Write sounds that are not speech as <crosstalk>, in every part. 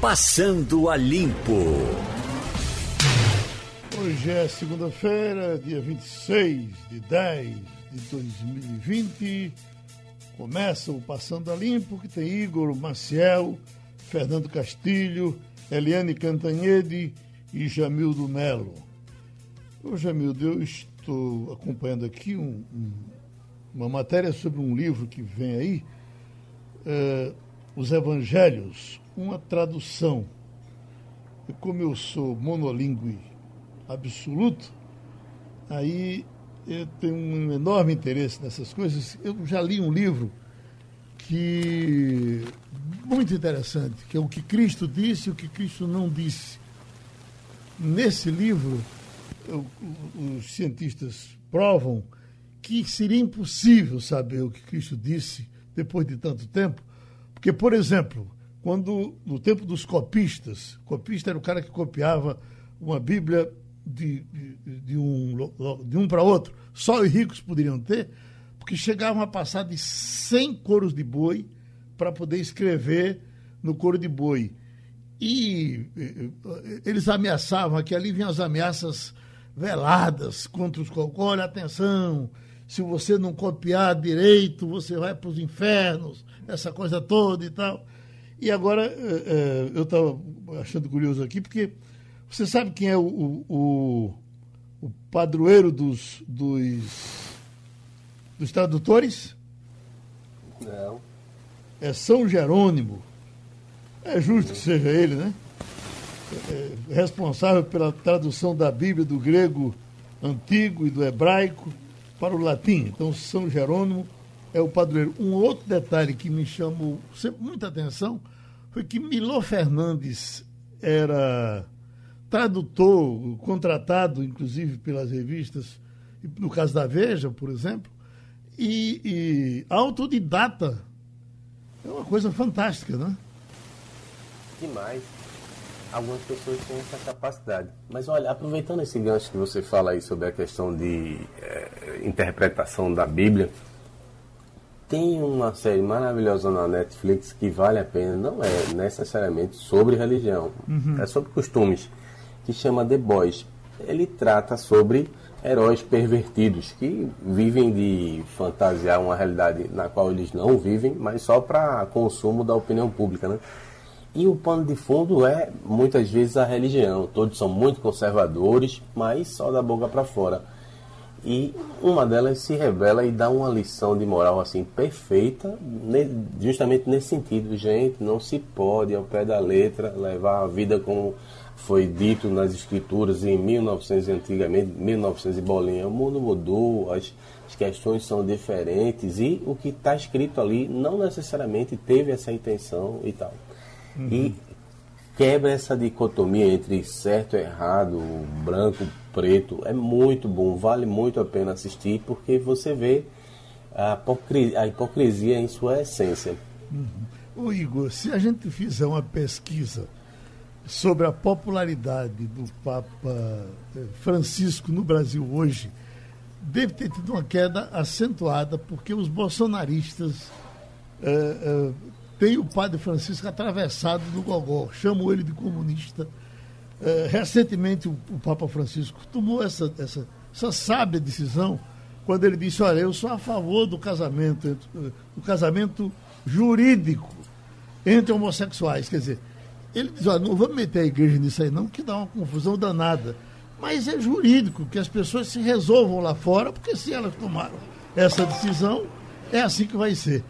Passando a Limpo. Hoje é segunda-feira, dia 26 de 10 de 2020. Começa o Passando a Limpo, que tem Igor Maciel, Fernando Castilho, Eliane Cantanhede e Jamildo Melo. Ô Jamildo, eu estou acompanhando aqui um, um, uma matéria sobre um livro que vem aí, é, Os Evangelhos, uma tradução. E como eu sou monolíngue absoluto, aí eu tenho um enorme interesse nessas coisas. Eu já li um livro que muito interessante, que é o que Cristo disse e o que Cristo não disse. Nesse livro, os cientistas provam que seria impossível saber o que Cristo disse depois de tanto tempo, porque, por exemplo, quando no tempo dos copistas, copista era o cara que copiava uma Bíblia de, de, de um, de um para outro, só os ricos poderiam ter, porque chegavam a passar de 100 coros de boi para poder escrever no couro de boi. E eles ameaçavam, que ali vinham as ameaças veladas contra os olha atenção, se você não copiar direito, você vai para os infernos, essa coisa toda e tal. E agora eh, eu estava achando curioso aqui, porque você sabe quem é o, o, o padroeiro dos, dos, dos tradutores? Não. É São Jerônimo. É justo que seja ele, né? É, é responsável pela tradução da Bíblia do grego antigo e do hebraico para o latim. Então, São Jerônimo é o padroeiro. Um outro detalhe que me chamou sempre muita atenção foi que Milô Fernandes era tradutor, contratado inclusive pelas revistas, no caso da Veja, por exemplo, e, e autodidata. É uma coisa fantástica, né? Demais. Algumas pessoas têm essa capacidade. Mas olha, aproveitando esse gancho que você fala aí sobre a questão de é, interpretação da Bíblia, tem uma série maravilhosa na Netflix que vale a pena, não é necessariamente sobre religião, uhum. é sobre costumes, que chama The Boys. Ele trata sobre heróis pervertidos que vivem de fantasiar uma realidade na qual eles não vivem, mas só para consumo da opinião pública, né? E o pano de fundo é muitas vezes a religião. Todos são muito conservadores, mas só da boca para fora. E uma delas se revela e dá uma lição de moral assim perfeita, justamente nesse sentido, gente, não se pode ao pé da letra levar a vida como foi dito nas escrituras em 1900 antigamente, 1900 e bolinha. O mundo mudou, as, as questões são diferentes e o que está escrito ali não necessariamente teve essa intenção e tal. Uhum. E quebra essa dicotomia entre certo errado, branco, preto. É muito bom, vale muito a pena assistir porque você vê a hipocrisia, a hipocrisia em sua essência. Uhum. Ô Igor, se a gente fizer uma pesquisa sobre a popularidade do Papa eh, Francisco no Brasil hoje, deve ter tido uma queda acentuada, porque os bolsonaristas eh, eh, tem o padre Francisco atravessado do gogó, chamam ele de comunista. É, recentemente, o, o, Papa Francisco tomou essa, essa, essa sábia decisão quando ele disse: Olha, eu sou a favor do casamento, do casamento jurídico entre homossexuais. Quer dizer, ele diz: Olha, não vamos meter a igreja nisso aí, não, que dá uma confusão danada. Mas é jurídico, que as pessoas se resolvam lá fora, porque se elas tomaram essa decisão, é assim que vai ser.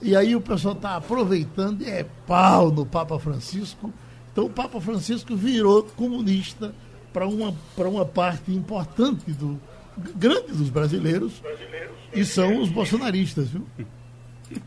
E aí o pessoal está aproveitando e é pau no Papa Francisco. Então o Papa Francisco virou comunista para uma, uma parte importante do grande dos brasileiros, brasileiros e são os bolsonaristas, viu? <laughs>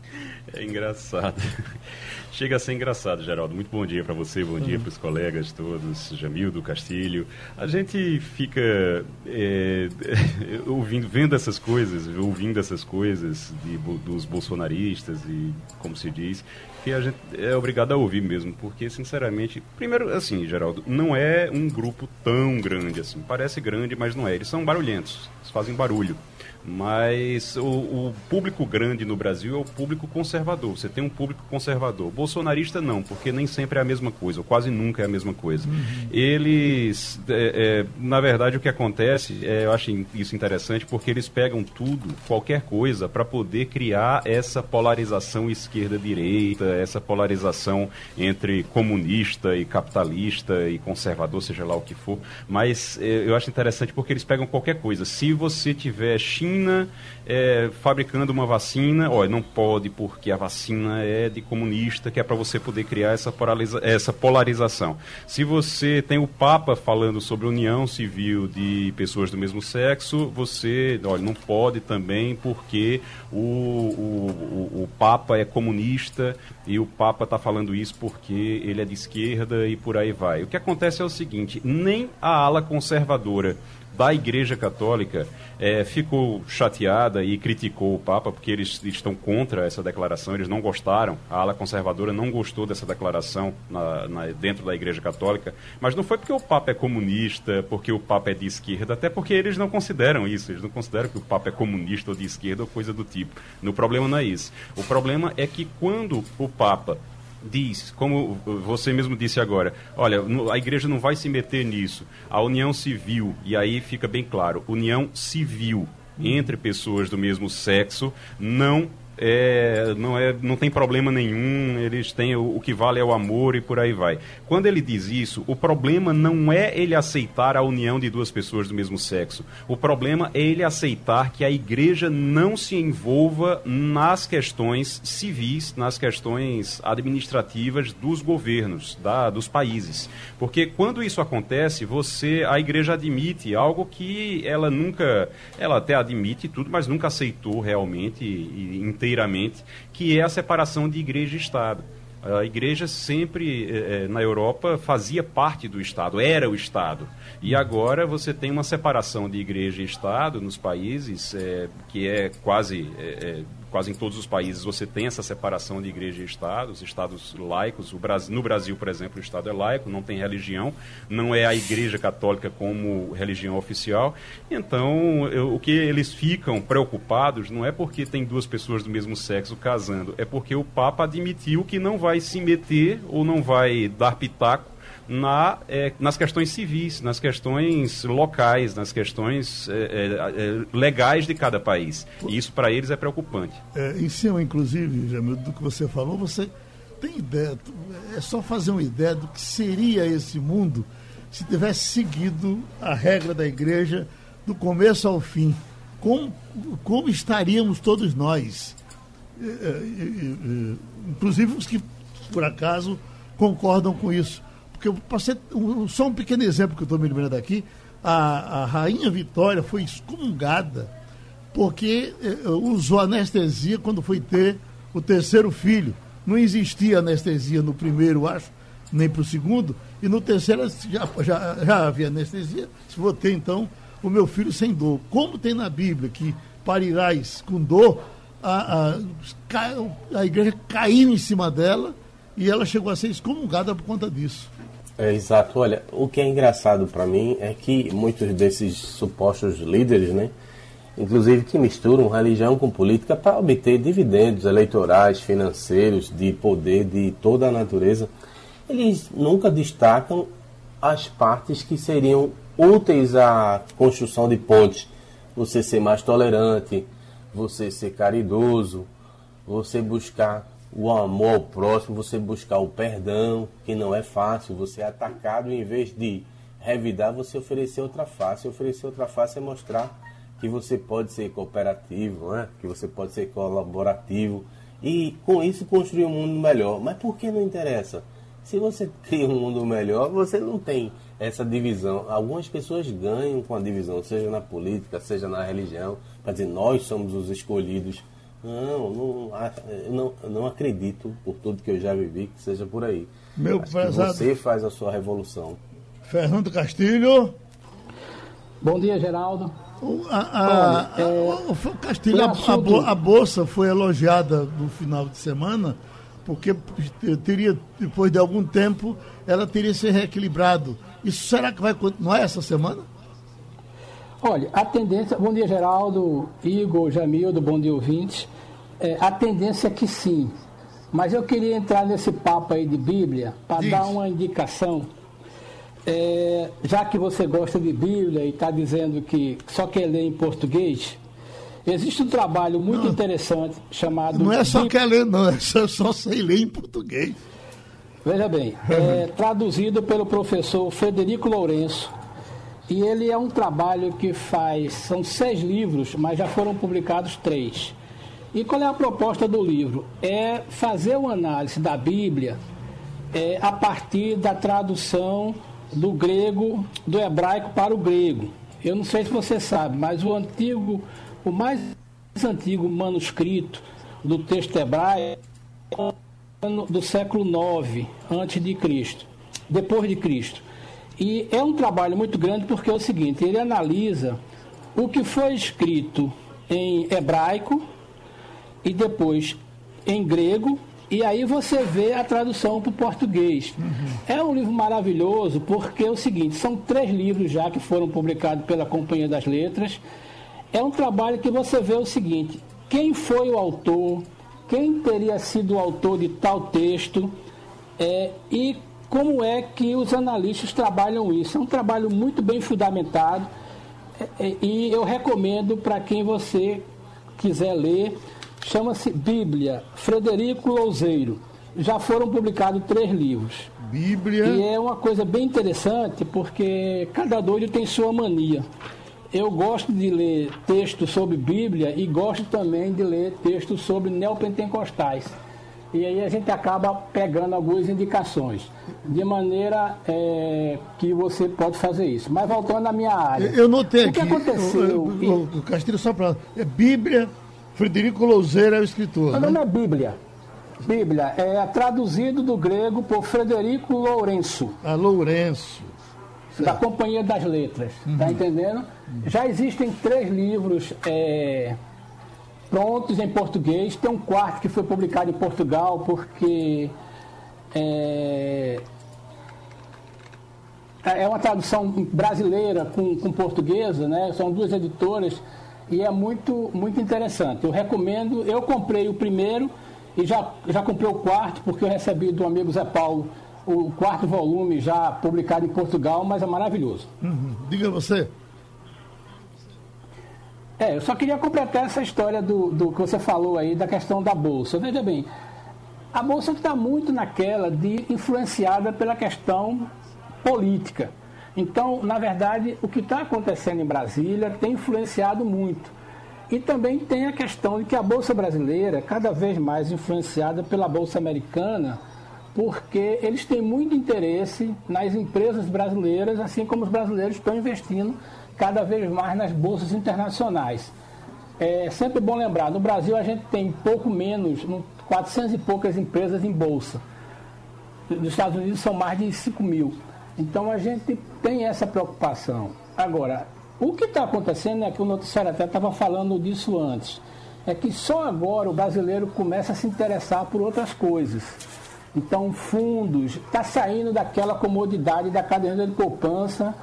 É engraçado. <laughs> Chega a ser engraçado, Geraldo. Muito bom dia para você, bom uhum. dia para os colegas todos, Jamildo, Castilho. A gente fica é, <laughs> ouvindo, vendo essas coisas, ouvindo essas coisas de, dos bolsonaristas e como se diz, que a gente é obrigado a ouvir mesmo, porque sinceramente, primeiro assim, Geraldo, não é um grupo tão grande assim. Parece grande, mas não é. Eles são barulhentos, eles fazem barulho. Mas o, o, público grande no Brasil é o público conservador. Você tem um público conservador. Bolsonarista não, porque nem sempre é a mesma coisa, ou quase nunca é a mesma coisa. Uhum. Eles, é, é, na verdade, o que acontece, é, eu acho isso interessante, porque eles pegam tudo, qualquer coisa, para poder criar essa polarização esquerda-direita, essa polarização entre comunista e capitalista e conservador, seja lá o que for. Mas é, eu acho interessante porque eles pegam qualquer coisa. Se você tiver China é, fabricando uma vacina, olha, não pode porque a vacina é de comunista, que é para você poder criar essa, essa polarização. Se você tem o Papa falando sobre união civil de pessoas do mesmo sexo, você, olha, não pode também porque o, o, o, o Papa é comunista e o Papa está falando isso porque ele é de esquerda e por aí vai. O que acontece é o seguinte: nem a ala conservadora da Igreja Católica é, ficou chateada e criticou o Papa porque eles estão contra essa declaração, eles não gostaram, a ala conservadora não gostou dessa declaração na, na, dentro da Igreja Católica, mas não foi porque o Papa é comunista, porque o Papa é de esquerda, até porque eles não consideram isso, eles não consideram que o Papa é comunista ou de esquerda ou coisa do tipo. No problema não é isso. O problema é que quando o Papa diz, como você mesmo disse agora, olha, a igreja não vai se meter nisso. A união civil, e aí fica bem claro, união civil entre pessoas do mesmo sexo não é, não, é, não tem problema nenhum, eles têm o, o, que vale é o amor e por aí vai. Quando ele diz isso, o problema não é ele aceitar a união de duas pessoas do mesmo sexo. O problema é ele aceitar que a igreja não se envolva nas questões civis, nas questões administrativas dos governos, da, dos países. Porque quando isso acontece, você, a igreja admite algo que ela nunca, ela até admite tudo, mas nunca aceitou realmente e, e que é a separação de igreja e Estado. A igreja sempre, eh, eh, na Europa, fazia parte do Estado, era o Estado. E agora você tem uma separação de igreja e Estado nos países eh, que é quase quase em todos os países você tem essa separação de igreja e Estado, os estados laicos. Brasil, no Brasil, por exemplo, o Estado é laico, não tem religião, não é a igreja católica como religião oficial. Então, eu, o que eles ficam preocupados não é porque tem duas pessoas do mesmo sexo casando, é porque o Papa admitiu que não vai se meter ou não vai dar pitaco na, é, nas questões civis, nas questões locais, nas questões é, é, legais de cada país. E isso para eles é preocupante. É, em cima, inclusive, do que você falou, você tem ideia, é só fazer uma ideia do que seria esse mundo se tivesse seguido a regra da igreja do começo ao fim. Como, como estaríamos todos nós? Inclusive os que, por acaso, concordam com isso. Porque passei, só um pequeno exemplo que eu estou me lembrando aqui, a, a rainha Vitória foi excomungada porque eh, usou anestesia quando foi ter o terceiro filho. Não existia anestesia no primeiro, acho, nem para o segundo, e no terceiro já, já, já havia anestesia. Se vou ter, então, o meu filho sem dor. Como tem na Bíblia que parirás com dor, a, a, a igreja caiu em cima dela e ela chegou a ser excomungada por conta disso. É, exato. Olha, o que é engraçado para mim é que muitos desses supostos líderes, né, inclusive que misturam religião com política para obter dividendos eleitorais, financeiros, de poder de toda a natureza, eles nunca destacam as partes que seriam úteis à construção de pontes. Você ser mais tolerante, você ser caridoso, você buscar o amor ao próximo, você buscar o perdão, que não é fácil, você é atacado em vez de revidar, você oferecer outra face. Oferecer outra face é mostrar que você pode ser cooperativo, né? que você pode ser colaborativo e com isso construir um mundo melhor. Mas por que não interessa? Se você <laughs> cria um mundo melhor, você não tem essa divisão. Algumas pessoas ganham com a divisão, seja na política, seja na religião, para dizer nós somos os escolhidos. Não, não, não, não acredito, por tudo que eu já vivi, que seja por aí. Meu Acho prezado. Você faz a sua revolução. Fernando Castilho. Bom dia, Geraldo. O, a, a, é, a, Castilho, a, a, Bolsa foi elogiada no final de semana, porque teria, depois de algum tempo, ela teria se reequilibrado. Isso será que vai continuar essa semana? Olha, a tendência. Bom dia, Geraldo, Igor, Jamildo, bom dia, ouvintes. É, a tendência é que sim. Mas eu queria entrar nesse papo aí de Bíblia para dar uma indicação. É, já que você gosta de Bíblia e está dizendo que só quer ler em português, existe um trabalho muito não, interessante chamado. Não é só quer ler, não, é só, só sei ler em português. Veja bem, é traduzido pelo professor Frederico Lourenço. E ele é um trabalho que faz. São seis livros, mas já foram publicados três. E qual é a proposta do livro? É fazer uma análise da Bíblia é, a partir da tradução do grego, do hebraico para o grego. Eu não sei se você sabe, mas o antigo, o mais antigo manuscrito do texto hebraico do século IX antes de Cristo, depois de Cristo. E é um trabalho muito grande porque é o seguinte, ele analisa o que foi escrito em hebraico e depois em grego e aí você vê a tradução para o português. Uhum. É um livro maravilhoso porque é o seguinte, são três livros já que foram publicados pela Companhia das Letras. É um trabalho que você vê o seguinte, quem foi o autor, quem teria sido o autor de tal texto é, e como é que os analistas trabalham isso. É um trabalho muito bem fundamentado é, é e eu recomendo para quem você quiser ler Chama-se Bíblia, Frederico Louzeiro. Já foram publicados três livros. Bíblia. E é uma coisa bem interessante porque cada doido tem sua mania. Eu gosto de ler textos sobre Bíblia e gosto também de ler textos sobre neopentecostais. E aí a gente acaba pegando algumas indicações, de maneira é, que você pode fazer isso. Mas voltando à minha área. Eu notei o que aqui. aconteceu? O, Castilho só para. É Bíblia, Frederico Louzeiro é o escritor. O nome né? é Bíblia. Bíblia é traduzido do grego por Frederico Lourenço. Ah, Lourenço. Da Companhia das Letras. Tá uhum. Tá entendendo? Já existem três livros é, prontos em português. Tem um quarto que foi publicado em Portugal porque é, é uma tradução brasileira com, com portuguesa, né? São duas editoras e é muito, muito interessante. Eu recomendo, eu comprei o primeiro e já, já comprei o quarto, porque eu recebi do amigo Zé Paulo o quarto volume já publicado em Portugal, mas é maravilhoso. Uhum. Diga você. É, eu só queria completar essa história do, do que você falou aí, da questão da Bolsa. Veja bem, a Bolsa está muito naquela de influenciada pela questão política. Então, na verdade, o que está acontecendo em Brasília tem influenciado muito. E também tem a questão de que a Bolsa Brasileira é cada vez mais influenciada pela Bolsa Americana, porque eles têm muito interesse nas empresas brasileiras, assim como os brasileiros estão investindo cada vez mais nas bolsas internacionais. É sempre bom lembrar, no Brasil a gente tem pouco menos, 400 e poucas empresas em bolsa. Nos Estados Unidos são mais de 5 mil. Então a gente tem essa preocupação. Agora, o que está acontecendo é que o noticiário até estava falando disso antes. É que só agora o brasileiro começa a se interessar por outras coisas. Então, fundos, está saindo daquela comodidade da caderneta de poupança,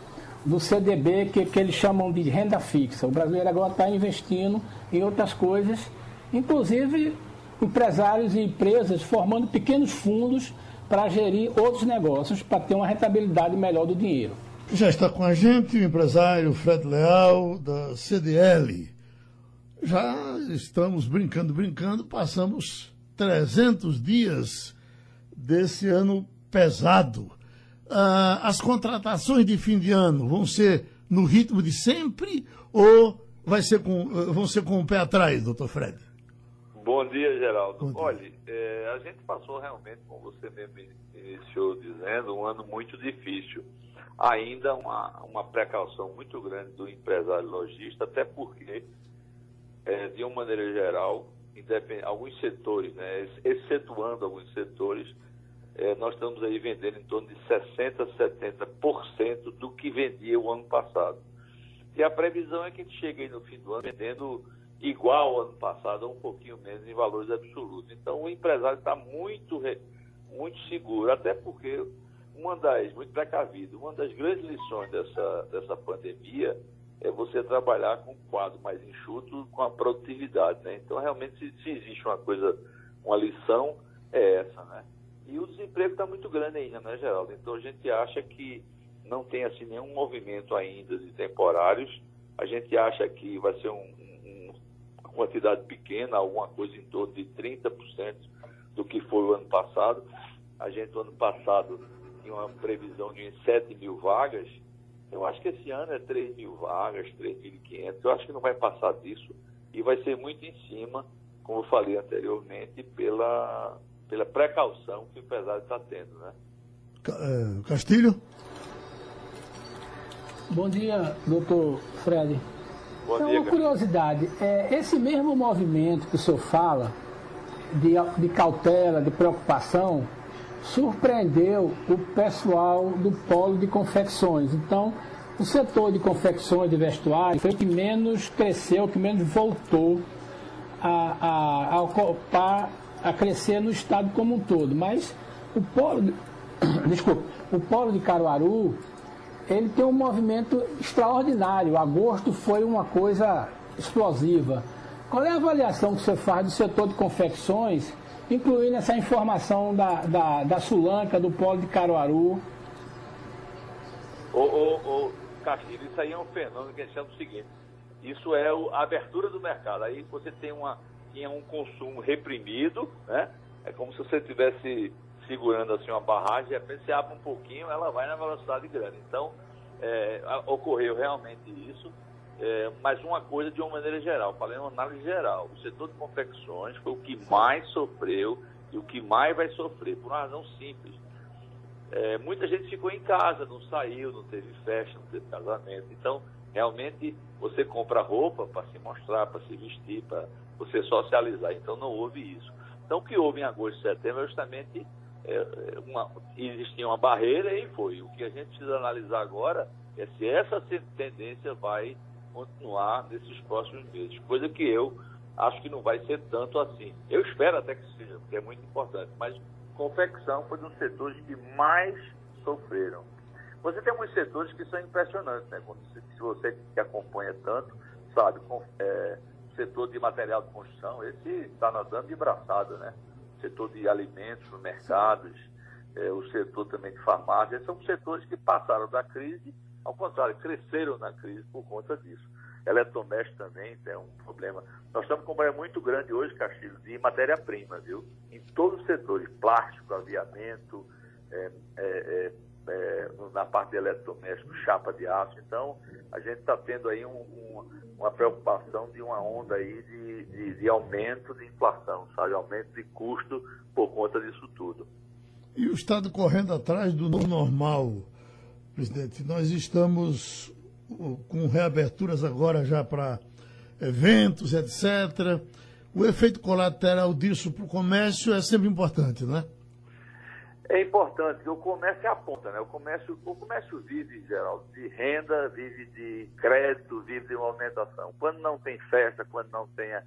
do CDB, que, que eles chamam de renda fixa. O brasileiro agora está investindo em outras coisas, inclusive empresários e empresas formando pequenos fundos para gerir outros negócios, para ter uma rentabilidade melhor do dinheiro. Já está com a gente o empresário Fred Leal, da CDL. Já estamos brincando, brincando, passamos 300 dias desse ano pesado. Ah, as contratações de fim de ano vão ser no ritmo de sempre ou vai ser com, vão ser com o pé atrás, doutor Fred? Bom dia, Geraldo. Dia. Olha, é, a gente passou realmente, como você mesmo iniciou dizendo, um ano muito difícil. Ainda uma, uma precaução muito grande do empresário lojista, até porque, é, de uma maneira geral, alguns setores, né, excetuando alguns setores, é, nós estamos aí vendendo em torno de 60%, 70% do que vendia o ano passado. E a previsão é que a gente chegue aí no fim do ano vendendo igual ao ano passado, ou um pouquinho menos em valores absolutos. Então o empresário está muito, muito seguro, até porque uma das, muito precavido, uma das grandes lições dessa, dessa pandemia é você trabalhar com um quadro mais enxuto com a produtividade. Né? Então, realmente, se, se existe uma coisa, uma lição, é essa. Né? E o desemprego está muito grande ainda, né, Geraldo? Então, a gente acha que não tem assim, nenhum movimento ainda de temporários. A gente acha que vai ser um, um, uma quantidade pequena, alguma coisa em torno de 30% do que foi o ano passado. A gente, no ano passado, tinha uma previsão de 7 mil vagas eu acho que esse ano é 3 mil vagas, 3.500. Eu acho que não vai passar disso e vai ser muito em cima, como eu falei anteriormente, pela, pela precaução que o empresário está tendo. Né? É, Castilho? Bom dia, doutor Fred. Bom então, dia, uma curiosidade, é, esse mesmo movimento que o senhor fala, de, de cautela, de preocupação, surpreendeu o pessoal do polo de confecções. Então, o setor de confecções de vestuário foi o que menos cresceu, o que menos voltou a, a, a ocupar, a crescer no estado como um todo. Mas o polo, de, <coughs> desculpa, o polo de Caruaru, ele tem um movimento extraordinário. Agosto foi uma coisa explosiva. Qual é a avaliação que você faz do setor de confecções incluindo essa informação da, da, da Sulanca, do polo de Caruaru. Ô, ô, ô, Castilho, isso aí é um fenômeno que a gente chama o seguinte, isso é a abertura do mercado. Aí você tem uma, tinha um consumo reprimido, né? É como se você estivesse segurando assim uma barragem, de repente você abre um pouquinho, ela vai na velocidade grande. Então, é, ocorreu realmente isso. É, mas uma coisa de uma maneira geral, falei uma análise geral. O setor de confecções foi o que mais sofreu e o que mais vai sofrer, por uma razão simples. É, muita gente ficou em casa, não saiu, não teve festa, não teve casamento. Então, realmente, você compra roupa para se mostrar, para se vestir, para você socializar. Então, não houve isso. Então, o que houve em agosto e setembro é justamente é, uma, existia uma barreira e foi. O que a gente precisa analisar agora é se essa tendência vai continuar nesses próximos meses, coisa que eu acho que não vai ser tanto assim. Eu espero até que seja, porque é muito importante, mas confecção foi um dos setores que mais sofreram. Você tem alguns setores que são impressionantes, né? Quando, se você que acompanha tanto, sabe, é, setor de material de construção, esse está nadando de braçada, né? Setor de alimentos, mercados, é, o setor também de farmácia, são setores que passaram da crise ao contrário, cresceram na crise por conta disso. Eletrodoméstico também é um problema. Nós estamos com um problema muito grande hoje, Castilho, de matéria-prima, viu? Em todos os setores, plástico, aviamento, é, é, é, na parte de eletrodoméstico, chapa de aço. Então, a gente está tendo aí um, um, uma preocupação de uma onda aí de, de, de aumento de inflação, sabe? Aumento de custo por conta disso tudo. E o Estado correndo atrás do normal presidente. Nós estamos com reaberturas agora já para eventos, etc. O efeito colateral disso para o comércio é sempre importante, né? É importante, o comércio é a ponta, né? O comércio, o comércio vive, Geraldo, de renda, vive de crédito, vive de movimentação. Quando não tem festa, quando não tem é,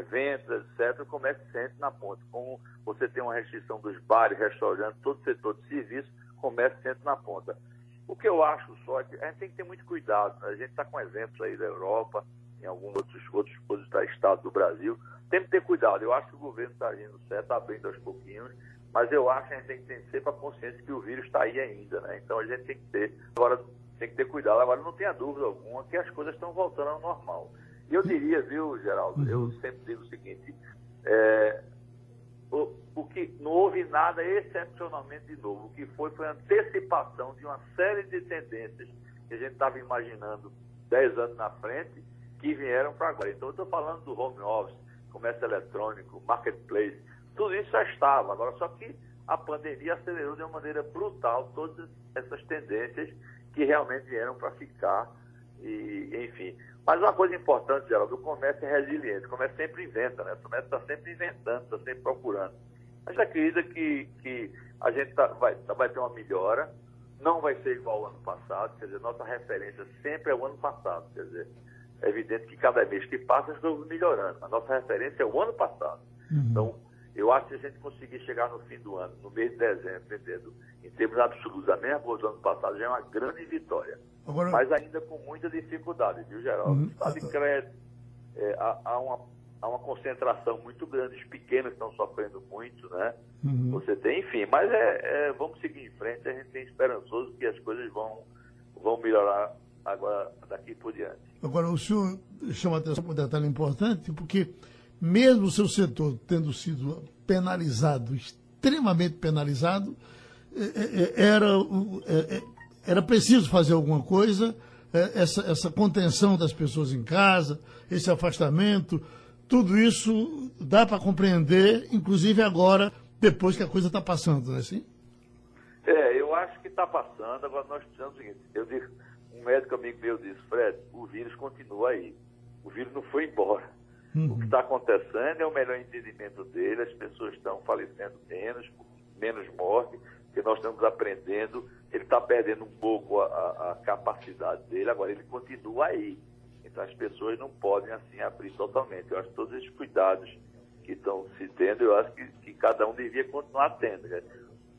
eventos, etc., o comércio sente na ponta. Como você tem uma restrição dos bares, restaurantes, todo o setor de serviço, comércio sempre na ponta. O que eu acho só é que a gente tem que ter muito cuidado. Né? A gente está com exemplos aí da Europa, em alguns outros, outros, outros estados do Brasil. Tem que ter cuidado. Eu acho que o governo está agindo certo, está abrindo aos pouquinhos, mas eu acho que a gente tem que ter sempre a consciência que o vírus está aí ainda, né? Então a gente tem que ter, agora tem que ter cuidado. Agora não tenha dúvida alguma que as coisas estão voltando ao normal. E eu diria, viu, Geraldo, eu sempre digo o seguinte, é, o, o que não houve nada excepcionalmente de novo. O que foi foi a antecipação de uma série de tendências que a gente estava imaginando 10 anos na frente que vieram para agora. Então, eu estou falando do home office, comércio eletrônico, marketplace, tudo isso já estava. Agora, só que a pandemia acelerou de uma maneira brutal todas essas tendências que realmente vieram para ficar. E, enfim, mas uma coisa importante, Geraldo, o comércio é resiliente, o comércio sempre inventa, né? O comércio está sempre inventando, está sempre procurando. A gente acredita que, que a gente tá, vai, vai ter uma melhora, não vai ser igual ao ano passado, quer dizer, nossa referência sempre é o ano passado, quer dizer, é evidente que cada mês que passa estamos melhorando. A nossa referência é o ano passado. Uhum. Então, eu acho que se a gente conseguir chegar no fim do ano, no mês de dezembro, vendendo em termos absolutos a mesma coisa do ano passado, já é uma grande vitória. Agora... Mas ainda com muita dificuldade, viu, Geraldo? Uhum. Estado de crédito, é, há, há, uma, há uma concentração muito grande, os pequenos estão sofrendo muito, né? Uhum. Você tem, enfim, mas é, é, vamos seguir em frente, a gente tem esperançoso que as coisas vão, vão melhorar agora daqui por diante. Agora, o senhor chama a atenção para um detalhe importante, porque mesmo o seu setor tendo sido penalizado, extremamente penalizado, é, é, é, era, era preciso fazer alguma coisa, essa, essa contenção das pessoas em casa, esse afastamento, tudo isso dá para compreender, inclusive agora, depois que a coisa está passando, não é assim? É, eu acho que está passando. Agora nós precisamos o seguinte, eu disse, um médico amigo meu disse, Fred, o vírus continua aí. O vírus não foi embora. Uhum. O que está acontecendo é o melhor entendimento dele, as pessoas estão falecendo menos, menos morte, que nós estamos aprendendo, ele está perdendo um pouco a, a, capacidade dele, agora ele continua aí. Então as pessoas não podem assim abrir totalmente. Eu acho que todos esses cuidados que estão se tendo, eu acho que, que cada um devia continuar tendo. Né?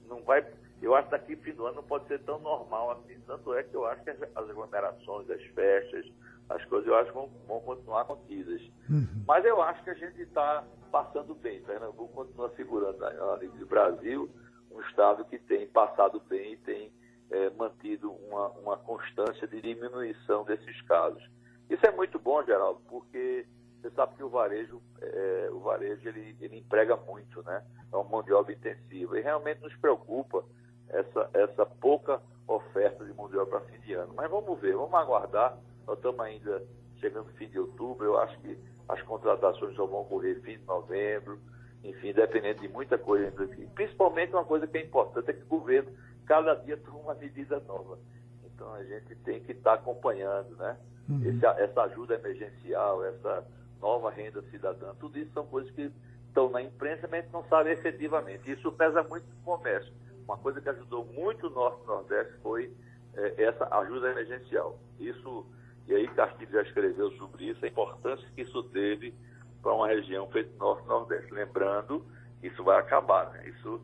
Não vai, eu acho que daqui fim do ano não pode ser tão normal assim. Tanto é que eu acho que as, as aglomerações, as festas, as coisas eu acho vão, vão continuar contidas. Uhum. Mas eu acho que a gente está passando bem. Pernambuco continua segurando a nível do Brasil, um Estado que tem passado bem e tem é, mantido uma, uma constância de diminuição desses casos. Isso é muito bom, Geraldo, porque você sabe que o varejo, é, o varejo ele, ele emprega muito, né? É uma mão de obra intensiva. E realmente nos preocupa essa, essa pouca oferta de mão de obra para fim de ano. Mas vamos ver, vamos aguardar nós estamos ainda chegando no fim de outubro, eu acho que as contratações só vão ocorrer fim de novembro, enfim, dependendo de muita coisa. Principalmente uma coisa que é importante é que o governo cada dia toma uma medida nova. Então a gente tem que estar acompanhando, né? Uhum. Esse, essa ajuda emergencial, essa nova renda cidadã, tudo isso são coisas que estão na imprensa, mas a gente não sabe efetivamente. Isso pesa muito no comércio. Uma coisa que ajudou muito o Norte e Nordeste foi é, essa ajuda emergencial. Isso e aí Castilho já escreveu sobre isso, a importância que isso teve para uma região feita Norte Nordeste. Lembrando isso vai acabar, né? Isso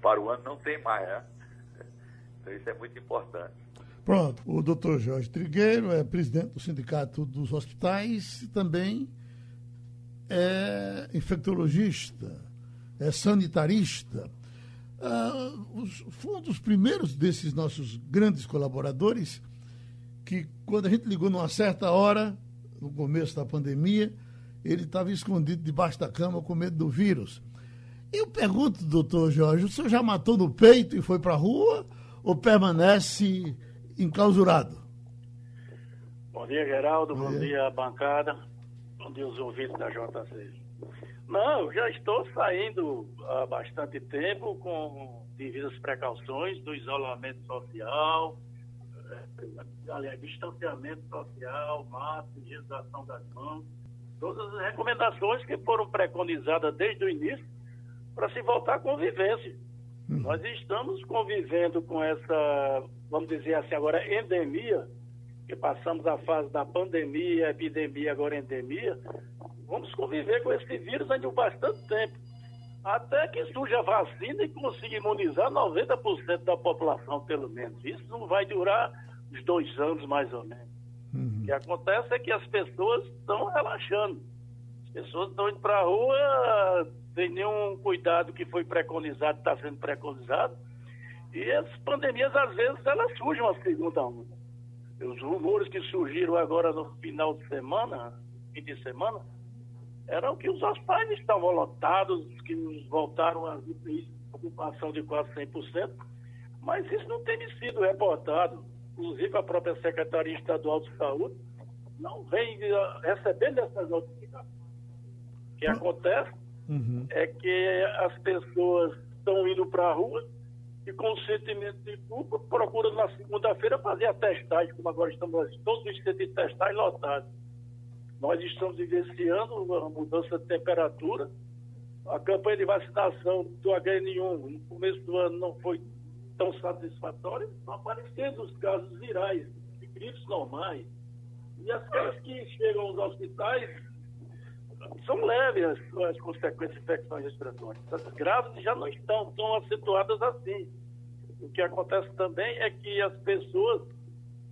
para o ano não tem mais, né? Então isso é muito importante. Pronto, o doutor Jorge Trigueiro é presidente do Sindicato dos Hospitais e também é infectologista, é sanitarista. Ah, os, foi um dos primeiros desses nossos grandes colaboradores que quando a gente ligou numa certa hora, no começo da pandemia, ele estava escondido debaixo da cama com medo do vírus. Eu pergunto, doutor Jorge, o senhor já matou no peito e foi para a rua ou permanece enclausurado? Bom dia, Geraldo. Bom, Bom dia. dia, bancada. Bom dia, os ouvintes da JC. Não, já estou saindo há bastante tempo com devidas precauções do isolamento social, aliás, distanciamento social, máscara, higienização das mãos, todas as recomendações que foram preconizadas desde o início para se voltar à convivência. Hum. Nós estamos convivendo com essa, vamos dizer assim, agora endemia, que passamos a fase da pandemia, epidemia, agora endemia, vamos conviver com esse vírus ainda bastante tempo. Até que surja a vacina e consiga imunizar 90% da população, pelo menos. Isso não vai durar uns dois anos, mais ou menos. Uhum. O que acontece é que as pessoas estão relaxando. As pessoas estão indo para a rua sem nenhum cuidado que foi preconizado, está sendo preconizado. E as pandemias, às vezes, elas surgem uma segunda onda. Os rumores que surgiram agora no final de semana, fim de semana, eram que os hospitais estavam lotados, que voltaram a ocupação de quase 100%, mas isso não tem sido reportado inclusive a própria Secretaria Estadual de Saúde, não vem eh, recebendo essas notificações. O que acontece uhum. é que as pessoas estão indo para a rua e com sentimento de culpa procuram na segunda-feira fazer a testagem, como agora estamos todos os centros de testagem lotados. Nós estamos vivenciando a mudança de temperatura. A campanha de vacinação do HN1 no começo do ano não foi tão satisfatórias, estão aparecendo os casos virais, de gripes normais. E as pessoas que chegam aos hospitais são leves as, as consequências de infecções respiratórias. As graves já não estão tão acentuadas assim. O que acontece também é que as pessoas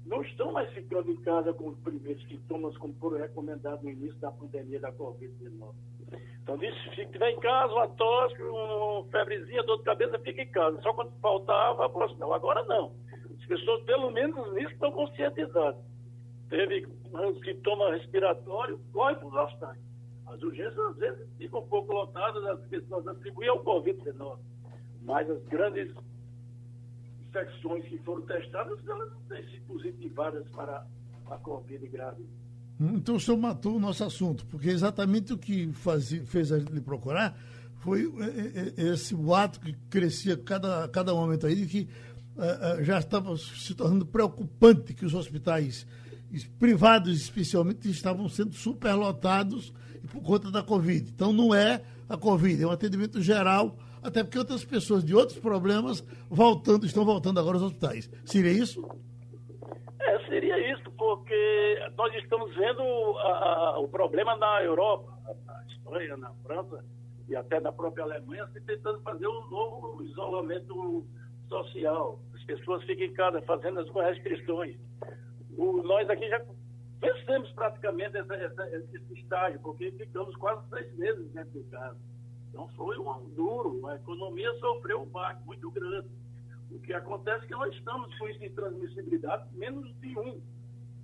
não estão mais ficando em casa com os primeiros sintomas, como foram recomendados no início da pandemia da Covid-19. Então, disse, se tiver em casa, uma tosse, uma febrezinha, dor de cabeça, fica em casa. Só quando faltava, próxima. Agora não. As pessoas, pelo menos nisso, estão conscientizadas. Teve um sintoma respiratório, corre para os hospitais. As urgências, às vezes, ficam um pouco lotadas, as pessoas atribuem ao Covid-19. Mas as grandes infecções que foram testadas, elas não têm se positivadas para a Covid grave. Então o senhor matou o nosso assunto, porque exatamente o que faz, fez a gente procurar foi é, é, é, esse boato que crescia cada, cada momento aí, de que uh, uh, já estava se tornando preocupante que os hospitais privados, especialmente, estavam sendo superlotados por conta da Covid. Então não é a Covid, é um atendimento geral, até porque outras pessoas de outros problemas voltando, estão voltando agora aos hospitais. Seria isso? É, seria isso, porque nós estamos vendo o problema na Europa, na Espanha, na França e até na própria Alemanha, se tentando fazer um novo isolamento social. As pessoas ficam em casa fazendo as restrições. O, nós aqui já vencemos praticamente essa, essa, esse estágio, porque ficamos quase seis meses dentro de casa. Então foi um duro, a economia sofreu um baque muito grande. O que acontece é que nós estamos com isso de transmissibilidade menos de um.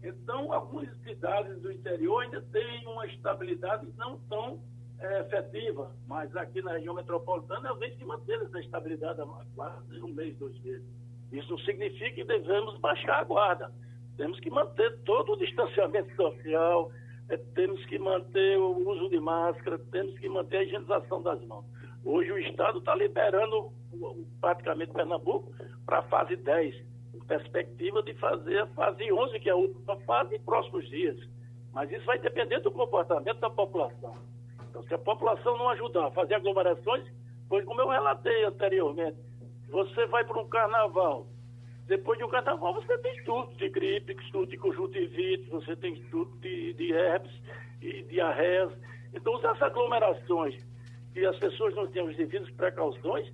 Então, algumas cidades do interior ainda têm uma estabilidade não tão é, efetiva, mas aqui na região metropolitana eu vejo que manter essa estabilidade há quase um mês, dois meses. Isso significa que devemos baixar a guarda. Temos que manter todo o distanciamento social, é, temos que manter o uso de máscara, temos que manter a higienização das mãos. Hoje o Estado está liberando praticamente Pernambuco para a fase 10, perspectiva de fazer a fase 11, que é a última fase, em próximos dias. Mas isso vai depender do comportamento da população. Então, se a população não ajudar a fazer aglomerações, pois como eu relatei anteriormente, você vai para um carnaval, depois de um carnaval você tem estudo de gripe, estudo de conjuntivite, você tem estudo de, de herpes e diarreias. Então, essas aglomerações e as pessoas não têm as devidas precauções,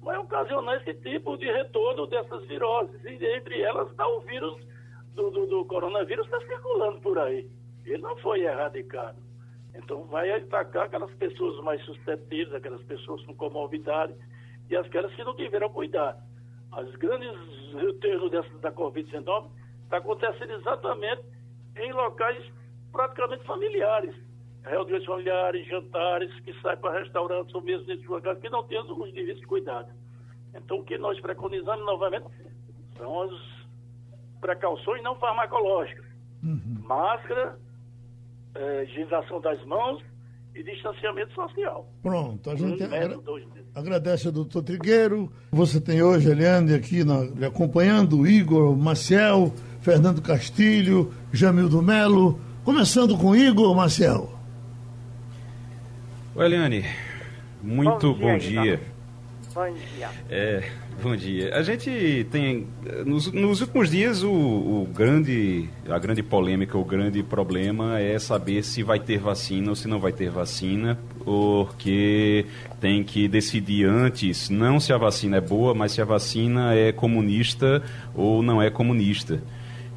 vai ocasionar esse tipo de retorno dessas viroses. E entre elas está o vírus do, do, do coronavírus está circulando por aí. Ele não foi erradicado. Então vai atacar aquelas pessoas mais suscetíveis, aquelas pessoas com comorbidade e aquelas que não tiveram cuidado. As grandes retornos dessas da Covid-19 está acontecendo exatamente em locais praticamente familiares reuniões familiares, jantares, que saem para restaurantes ou mesmo nesses lugares que não têm os devidos cuidados. Então, o que nós preconizamos novamente são as precauções não farmacológicas. Uhum. Máscara, é, higienização das mãos e distanciamento social. Pronto, a gente um agra agradece ao doutor Trigueiro. Você tem hoje, Eliane, aqui na, acompanhando Igor Maciel, Fernando Castilho, Jamildo Melo. Começando com Igor Maciel. Oi, Eliane. Muito bom dia. Bom dia. Bom dia. É, bom dia. A gente tem, nos, nos últimos dias, o, o, grande, a grande polêmica, o grande problema é saber se vai ter vacina ou se não vai ter vacina, porque tem que decidir antes, não se a vacina é boa, mas se a vacina é comunista ou não é comunista.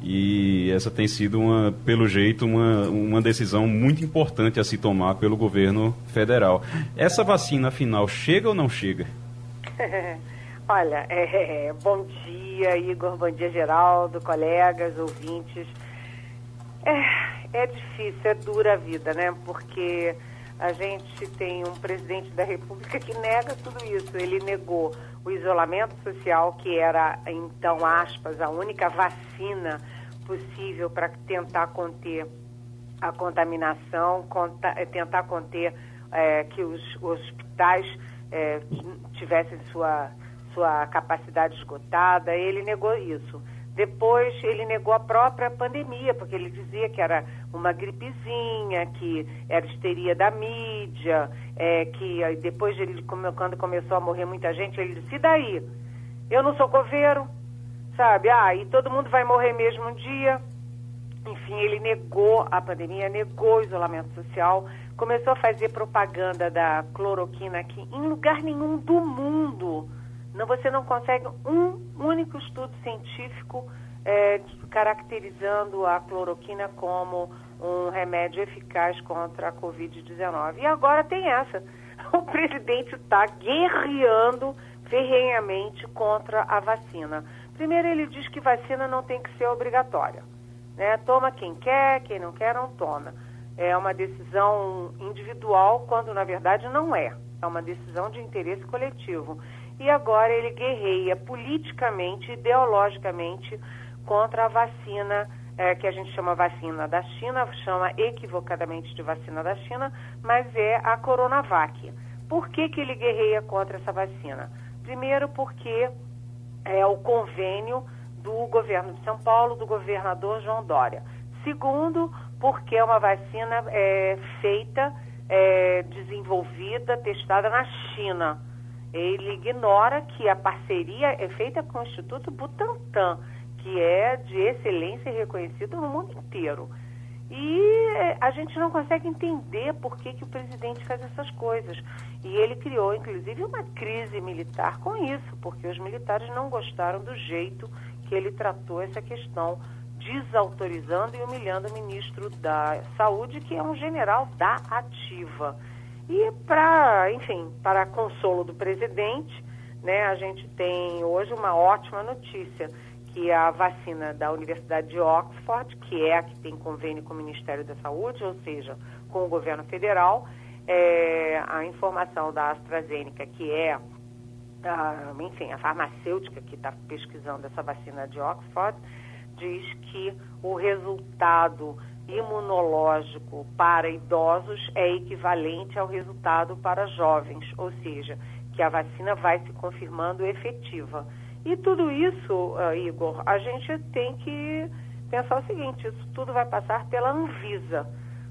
E essa tem sido, uma, pelo jeito, uma, uma decisão muito importante a se tomar pelo governo federal. Essa vacina, afinal, chega ou não chega? <laughs> Olha, é, bom dia, Igor, bom dia, Geraldo, colegas, ouvintes. É, é difícil, é dura a vida, né? Porque a gente tem um presidente da República que nega tudo isso. Ele negou o isolamento social, que era, então, aspas, a única vacina possível para tentar conter a contaminação, conta, eh, tentar conter é, que os, os hospitais é, tivessem sua, sua capacidade esgotada. Ele negou isso. Depois ele negou a própria pandemia, porque ele dizia que era uma gripezinha, que era histeria da mídia, é, que depois ele, quando começou a morrer muita gente, ele disse, e daí? Eu não sou coveiro, sabe? Ah, e todo mundo vai morrer mesmo um dia. Enfim, ele negou a pandemia, negou o isolamento social, começou a fazer propaganda da cloroquina aqui em lugar nenhum do mundo. Você não consegue um único estudo científico é, caracterizando a cloroquina como um remédio eficaz contra a Covid-19. E agora tem essa. <laughs> O presidente está guerreando ferrenhamente contra a vacina. Primeiro, ele diz que vacina não tem que ser obrigatória. Né? Toma quem quer, quem não quer, não toma. É uma decisão individual, quando na verdade não é. É uma decisão de interesse coletivo. E agora ele guerreia politicamente, ideologicamente, contra a vacina é, que a gente chama vacina da China, chama equivocadamente de vacina da China, mas é a Coronavac. Por que, que ele guerreia contra essa vacina? Primeiro, porque é o convênio do governo de São Paulo, do governador João Dória. Segundo, porque é uma vacina é, feita, é, desenvolvida, testada na China. Ele ignora que a parceria é feita com o Instituto Butantan que é de excelência e reconhecido no mundo inteiro. E eh, a gente não consegue entender por que, que o presidente faz essas coisas. E ele criou, inclusive, uma crise militar com isso, porque os militares não gostaram do jeito que ele tratou essa questão, desautorizando e humilhando o ministro da Saúde, que é um general da ativa. E para, enfim, para consolo do presidente, né, a gente tem hoje uma ótima notícia que a vacina da Universidade de Oxford, que é a que tem convênio com o Ministério da Saúde, ou seja, com o governo federal, é, a informação da AstraZeneca, que é, a, enfim, a farmacêutica que está pesquisando essa vacina de Oxford, diz que o resultado imunológico para idosos é equivalente ao resultado para jovens, ou seja, que a vacina vai se confirmando efetiva. E tudo isso, uh, Igor, a gente tem que pensar o seguinte: isso tudo vai passar pela Anvisa,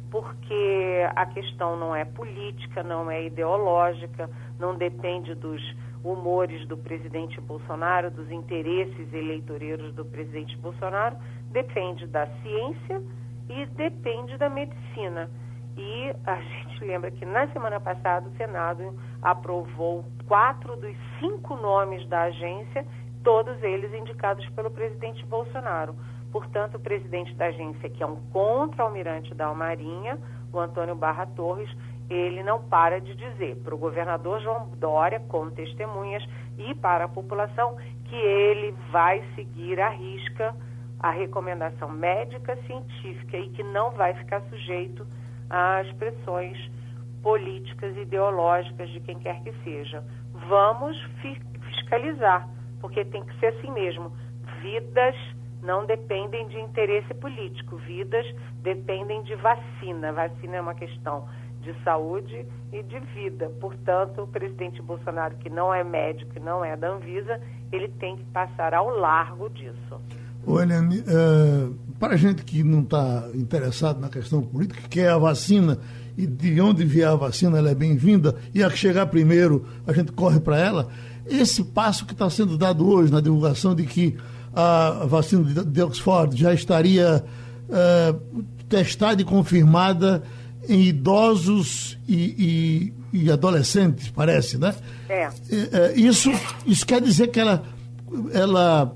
porque a questão não é política, não é ideológica, não depende dos humores do presidente Bolsonaro, dos interesses eleitoreiros do presidente Bolsonaro, depende da ciência e depende da medicina. E a gente lembra que na semana passada o Senado aprovou quatro dos cinco nomes da agência todos eles indicados pelo presidente Bolsonaro. Portanto, o presidente da agência, que é um contra-almirante da Marinha, o Antônio Barra Torres, ele não para de dizer para o governador João Dória, com testemunhas, e para a população, que ele vai seguir à risca a recomendação médica científica e que não vai ficar sujeito às pressões políticas ideológicas de quem quer que seja. Vamos fiscalizar porque tem que ser assim mesmo. Vidas não dependem de interesse político, vidas dependem de vacina. Vacina é uma questão de saúde e de vida. Portanto, o presidente Bolsonaro, que não é médico e não é da Anvisa, ele tem que passar ao largo disso. Olha, uh, para a gente que não está interessado na questão política, que é a vacina e de onde vier a vacina ela é bem-vinda, e a que chegar primeiro a gente corre para ela, esse passo que está sendo dado hoje na divulgação de que a vacina de Oxford já estaria uh, testada e confirmada em idosos e, e, e, adolescentes, parece, né? É. é isso, isso quer dizer que ela, ela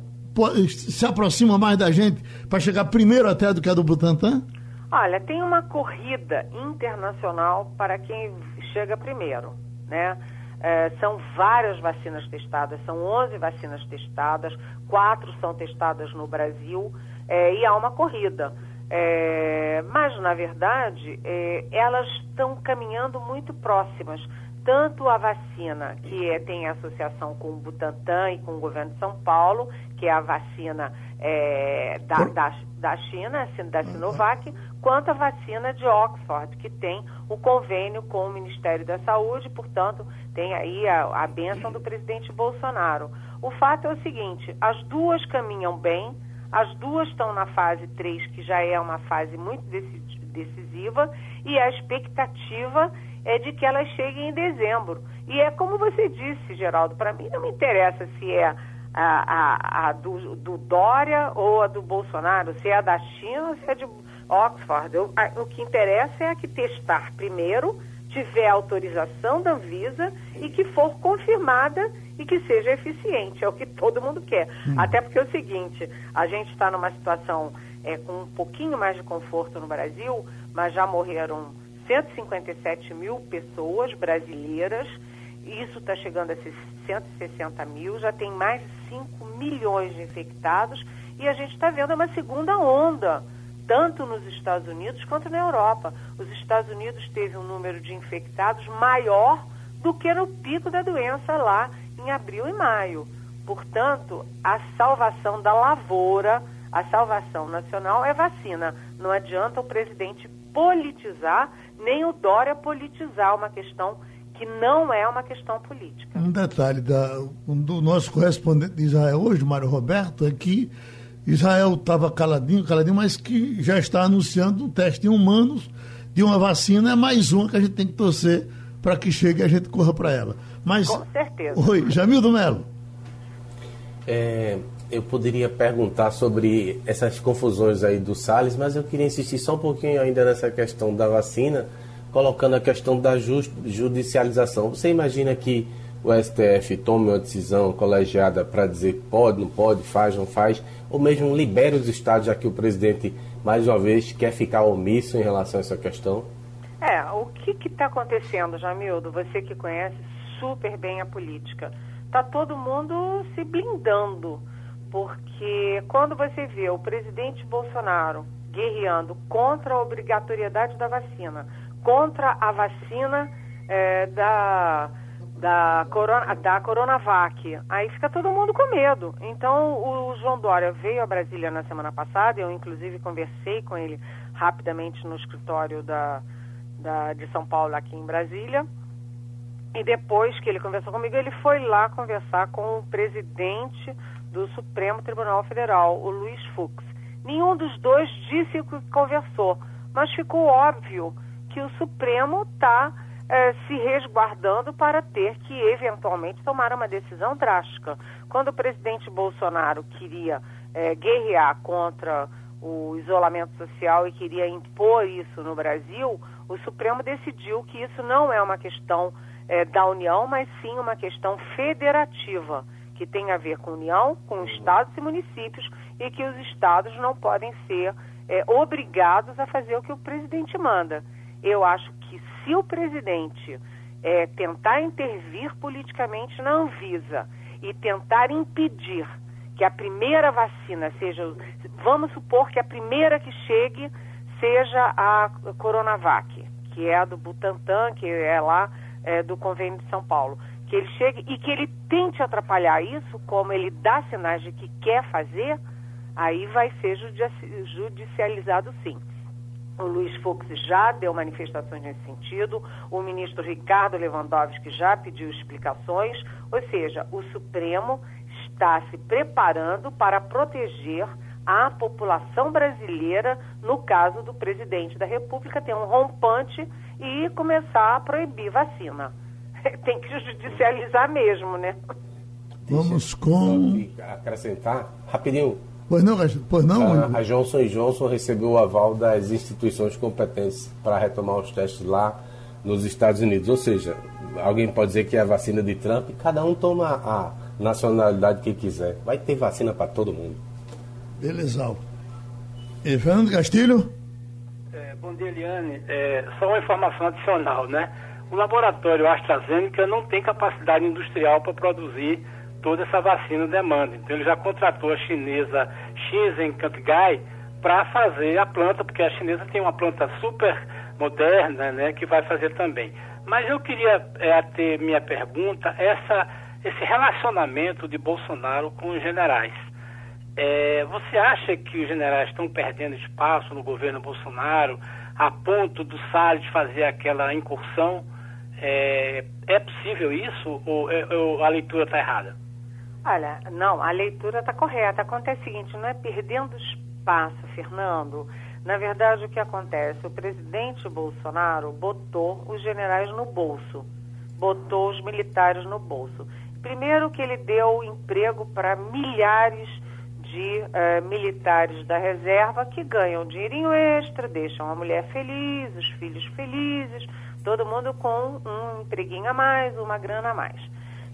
se aproxima mais da gente para chegar primeiro até do que a do Butantan? Olha, tem uma corrida internacional para quem chega primeiro, né? É, são várias vacinas testadas, são 11 vacinas testadas, quatro são testadas no Brasil é, e há uma corrida. É, mas, na verdade, é, elas estão caminhando muito próximas. Tanto a vacina, que é, tem associação com o Butantan e com o governo de São Paulo, que é a vacina é, da, da, da China, da Sinovac, quanto a vacina de Oxford, que tem o convênio com o Ministério da Saúde, portanto, tem aí a, a bênção do presidente Bolsonaro. O fato é o seguinte: as duas caminham bem, as duas estão na fase 3, que já é uma fase muito decisiva, e a expectativa é de que elas cheguem em dezembro. E é como você disse, Geraldo, para mim não me interessa se é a, a, a do, do, Dória ou a do Bolsonaro, se é a da China ou se é de Oxford. Eu, a, o que interessa é que testar primeiro, tiver autorização da Anvisa e que for confirmada e que seja eficiente. É o que todo mundo quer. Hum. Até porque é o seguinte, a gente está numa situação é, com um pouquinho mais de conforto no Brasil, mas já morreram 157 mil pessoas brasileiras, isso está chegando a 160 mil, já tem mais de 5 milhões de infectados e a gente está vendo uma segunda onda, tanto nos Estados Unidos quanto na Europa. Os Estados Unidos teve um número de infectados maior do que no pico da doença lá em abril e maio. Portanto, a salvação da lavoura, a salvação nacional é vacina. Não adianta o presidente politizar nem o Dória politizar uma questão que não é uma questão política. Um detalhe da, do nosso correspondente de Israel hoje, Mário Roberto, é que Israel estava caladinho, caladinho, mas que já está anunciando um teste em humanos de uma vacina, é mais uma que a gente tem que torcer para que chegue e a gente corra para ela. Mas, Com certeza. Oi, Jamildo Melo. É, eu poderia perguntar sobre essas confusões aí do Salles, mas eu queria insistir só um pouquinho ainda nessa questão da vacina, colocando a questão da judicialização. Você imagina que o STF tome uma decisão colegiada para dizer pode, não pode, faz, não faz, ou mesmo libere os estados, já que o presidente, mais uma vez, quer ficar omisso em relação a essa questão? É, o que está acontecendo, Jamildo? Você que conhece super bem a política. Está todo mundo se blindando porque quando você vê o presidente Bolsonaro guerreando contra a obrigatoriedade da vacina, contra a vacina é, da, da, corona, da Coronavac, aí fica todo mundo com medo. Então, o João Dória veio a Brasília na semana passada, eu inclusive conversei com ele rapidamente no escritório da, da, de São Paulo, aqui em Brasília. E depois que ele conversou comigo, ele foi lá conversar com o presidente do Supremo Tribunal Federal, o Luiz Fux. Nenhum dos dois disse que conversou, mas ficou óbvio que o Supremo está eh, se resguardando para ter que eventualmente tomar uma decisão drástica. Quando o presidente Bolsonaro queria eh, guerrear contra o isolamento social e queria impor isso no Brasil, o Supremo decidiu que isso não é uma questão eh, da União, mas sim uma questão federativa que tem a ver com União, com estados e municípios, e que os estados não podem ser é, obrigados a fazer o que o presidente manda. Eu acho que se o presidente é, tentar intervir politicamente na Anvisa e tentar impedir que a primeira vacina seja, vamos supor que a primeira que chegue seja a Coronavac, que é a do Butantan, que é lá é, do convênio de São Paulo que ele chegue e que ele tente atrapalhar isso, como ele dá sinais de que quer fazer, aí vai ser judicializado sim. O Luiz Fux já deu manifestações nesse sentido, o ministro Ricardo Lewandowski já pediu explicações, ou seja, o Supremo está se preparando para proteger a população brasileira no caso do presidente da República ter um rompante e começar a proibir vacina. <laughs> tem que judicializar mesmo, né? Vamos com. Acrescentar, rapidinho. Pois não, pois não. A, a Johnson Johnson recebeu o aval das instituições competentes para retomar os testes lá nos Estados Unidos. Ou seja, alguém pode dizer que é a vacina de Trump, cada um toma a nacionalidade que quiser. Vai ter vacina para todo mundo. Beleza. E Fernando Castilho? É, bom dia, Eliane. É, só uma informação adicional, né? O laboratório AstraZeneca não tem capacidade industrial para produzir toda essa vacina demanda. Então ele já contratou a chinesa Shenzhen Kantgai para fazer a planta, porque a chinesa tem uma planta super moderna, né, que vai fazer também. Mas eu queria é, ter minha pergunta, essa, esse relacionamento de Bolsonaro com os generais. É, você acha que os generais estão perdendo espaço no governo Bolsonaro a ponto do Salles fazer aquela incursão é, é possível isso ou, é, ou a leitura está errada? Olha, não, a leitura está correta. Acontece o seguinte, não é perdendo espaço, Fernando. Na verdade, o que acontece? O presidente Bolsonaro botou os generais no bolso, botou os militares no bolso. Primeiro que ele deu emprego para milhares de uh, militares da reserva que ganham dinheirinho extra, deixam a mulher feliz, os filhos felizes, todo mundo com um empreguinho a mais, uma grana a mais.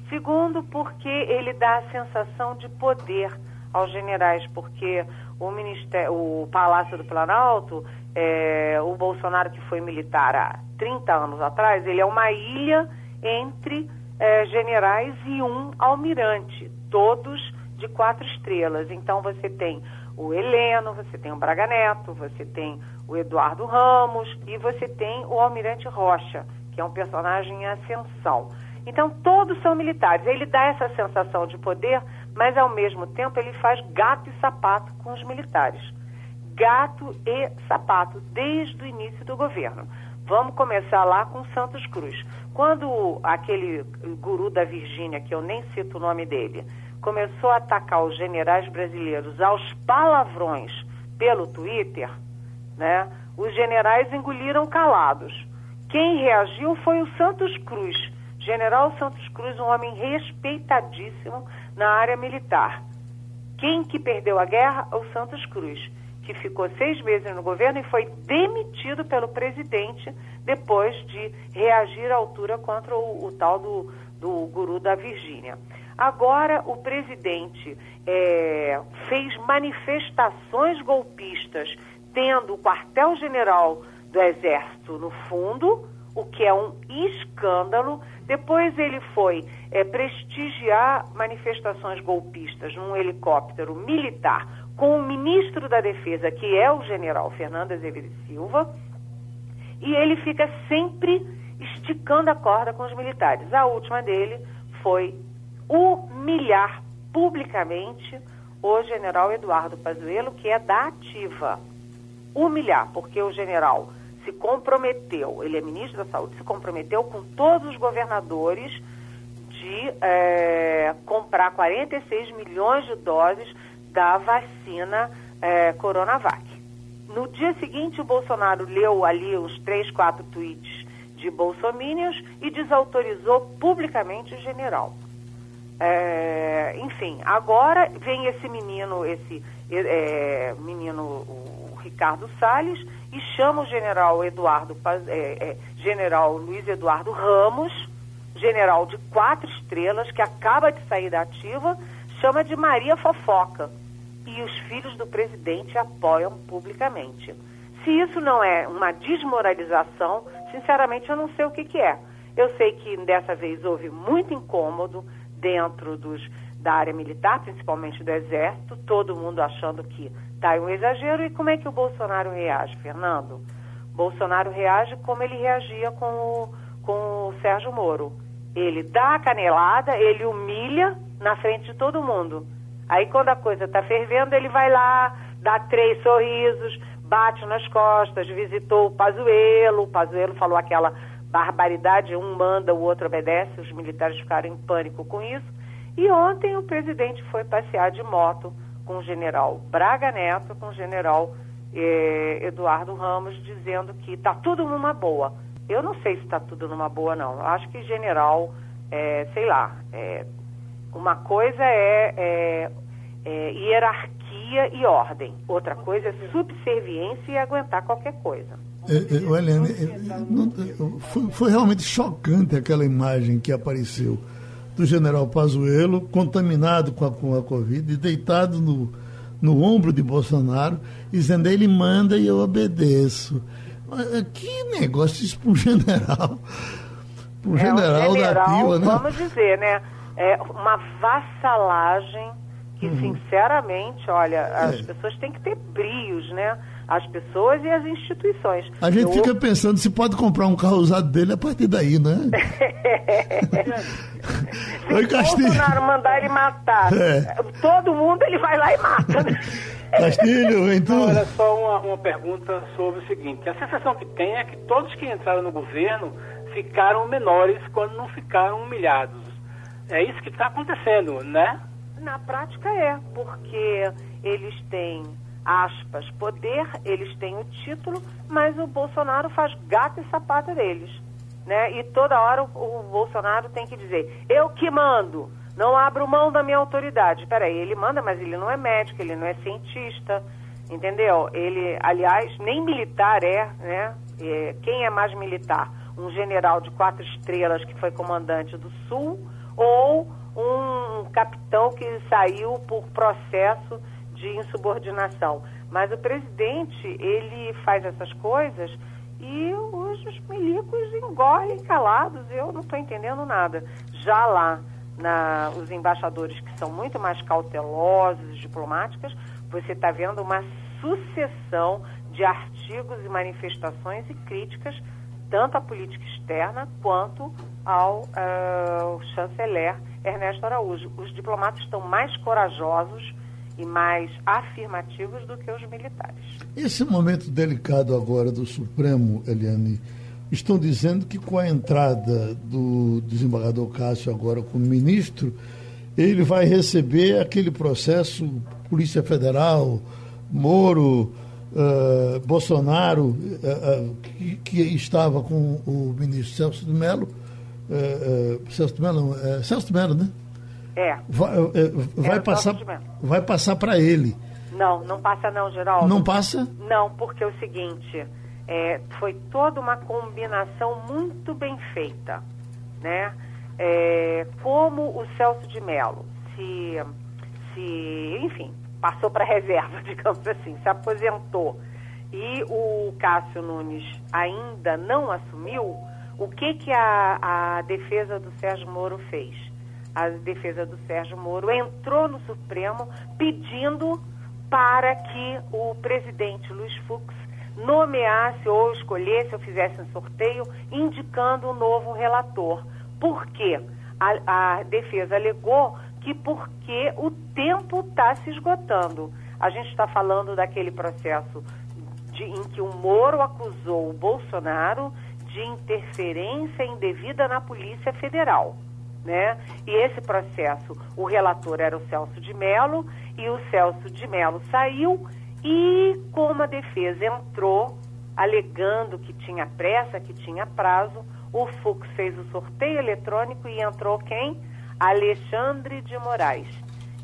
Segundo, porque ele dá a sensação de poder aos generais, porque o, ministério, o Palácio do Planalto, é, o Bolsonaro que foi militar há 30 anos atrás, ele é uma ilha entre é, generais e um almirante, todos de quatro estrelas. Então você tem o Heleno, você tem o Braga Neto, você tem o Eduardo Ramos e você tem o Almirante Rocha, que é um personagem em ascensão. Então todos são militares. Ele dá essa sensação de poder, mas ao mesmo tempo ele faz gato e sapato com os militares. Gato e sapato desde o início do governo. Vamos começar lá com Santos Cruz. Quando aquele guru da Virgínia, que eu nem cito o nome dele, começou a atacar os generais brasileiros aos palavrões pelo Twitter, né, os generais engoliram calados. Quem reagiu foi o Santos Cruz, general Santos Cruz, um homem respeitadíssimo na área militar. Quem que perdeu a guerra? O Santos Cruz, que ficou seis meses no governo e foi demitido pelo presidente depois de reagir à altura contra o, o tal do, do guru da Virgínia. Agora, o presidente é, fez manifestações golpistas, tendo o quartel-general do Exército no fundo, o que é um escândalo. Depois, ele foi é, prestigiar manifestações golpistas num helicóptero militar com o ministro da Defesa, que é o general Fernando Azevedo Silva, e ele fica sempre esticando a corda com os militares. A última dele foi humilhar publicamente o general Eduardo Pazuello, que é da ativa. Humilhar, porque o general se comprometeu, ele é ministro da Saúde, se comprometeu com todos os governadores de é, comprar 46 milhões de doses da vacina é, Coronavac. No dia seguinte, o Bolsonaro leu ali os três, quatro tweets de bolsomínios e desautorizou publicamente o general. É, enfim, agora vem esse menino, esse é, menino, o Ricardo Salles, e chama o general Eduardo, é, é, general Luiz Eduardo Ramos, general de quatro estrelas, que acaba de sair da ativa, chama de Maria Fofoca. E os filhos do presidente apoiam publicamente. Se isso não é uma desmoralização, sinceramente eu não sei o que, que é. Eu sei que dessa vez houve muito incômodo, dentro dos, da área militar, principalmente do Exército, todo mundo achando que está um exagero. E como é que o Bolsonaro reage, Fernando? Bolsonaro reage como ele reagia com o, com o Sérgio Moro. Ele dá a canelada, ele humilha na frente de todo mundo. Aí quando a coisa está fervendo, ele vai lá, dá três sorrisos, bate nas costas, visitou o Pazuello, o Pazuello falou aquela barbaridade, um manda, o outro obedece, os militares ficaram em pânico com isso. E ontem o presidente foi passear de moto com o general Braga Neto, com o general eh, Eduardo Ramos, dizendo que está tudo numa boa. Eu não sei se está tudo numa boa, não. Eu acho que general, é, sei lá, é, uma coisa é, é hierarquia e ordem, outra coisa é subserviência e aguentar qualquer coisa. É, é, Helene, é, foi, foi, realmente chocante aquela imagem que apareceu do general Pazuello contaminado com a, com a Covid, deitado no, no ombro de Bolsonaro, dizendo ele manda e eu obedeço. Que negócio isso para um general. Para um general, é, um general da ativa, né? Vamos dizer, né? É uma vassalagem que, uhum. sinceramente, olha, as pessoas têm que ter brios, né? As pessoas e as instituições. A gente Eu... fica pensando se pode comprar um carro usado dele a partir daí, né? <laughs> <laughs> se Oi, Castilho. Bolsonaro mandar ele matar é. todo mundo, ele vai lá e mata. Né? <laughs> Castilho, então. Olha só uma, uma pergunta sobre o seguinte: a sensação que tem é que todos que entraram no governo ficaram menores quando não ficaram humilhados. É isso que está acontecendo, né? Na prática é, porque eles têm aspas, poder, eles têm o título, mas o Bolsonaro faz gato e sapato deles. né? E toda hora o, o Bolsonaro tem que dizer, eu que mando, não abro mão da minha autoridade. Peraí, ele manda, mas ele não é médico, ele não é cientista, entendeu? Ele, aliás, nem militar é, né? É, quem é mais militar? Um general de quatro estrelas que foi comandante do Sul ou um capitão que saiu por processo de insubordinação. Mas o presidente, ele faz essas coisas e os, os milicos engolem calados. Eu não estou entendendo nada. Já lá, na, os embaixadores que são muito mais cautelosos, diplomáticas, você está vendo uma sucessão de artigos e manifestações e críticas tanto à política externa quanto ao uh, chanceler Ernesto Araújo. Os diplomatas estão mais corajosos e mais afirmativos do que os militares. Esse momento delicado agora do Supremo, Eliane, estão dizendo que com a entrada do desembargador Cássio agora como ministro, ele vai receber aquele processo Polícia Federal, Moro, uh, Bolsonaro, uh, uh, que, que, estava com o ministro Celso de Mello, Celso de Mello, Celso de Mello, né? É. Vai, vai passar, vai passar para ele. Não, não passa não, Geraldo. Não passa? Não, porque é o seguinte, é, foi toda uma combinação muito bem feita, né? É, como o Celso de Mello se, se enfim, passou para reserva, <laughs> digamos assim, se aposentou e o Cássio Nunes ainda não assumiu, o que, que a, a defesa do Sérgio Moro fez? A defesa do Sérgio Moro entrou no Supremo pedindo para que o presidente Luiz Fux nomeasse ou escolhesse ou fizesse um sorteio indicando um novo relator. Por quê? A, a defesa alegou que porque o tempo está se esgotando. A gente está falando daquele processo de, em que o Moro acusou o Bolsonaro de interferência indevida na Polícia Federal. Né? E esse processo, o relator era o Celso de Mello, e o Celso de Mello saiu, e como a defesa entrou, alegando que tinha pressa, que tinha prazo, o Fux fez o sorteio eletrônico e entrou quem? Alexandre de Moraes.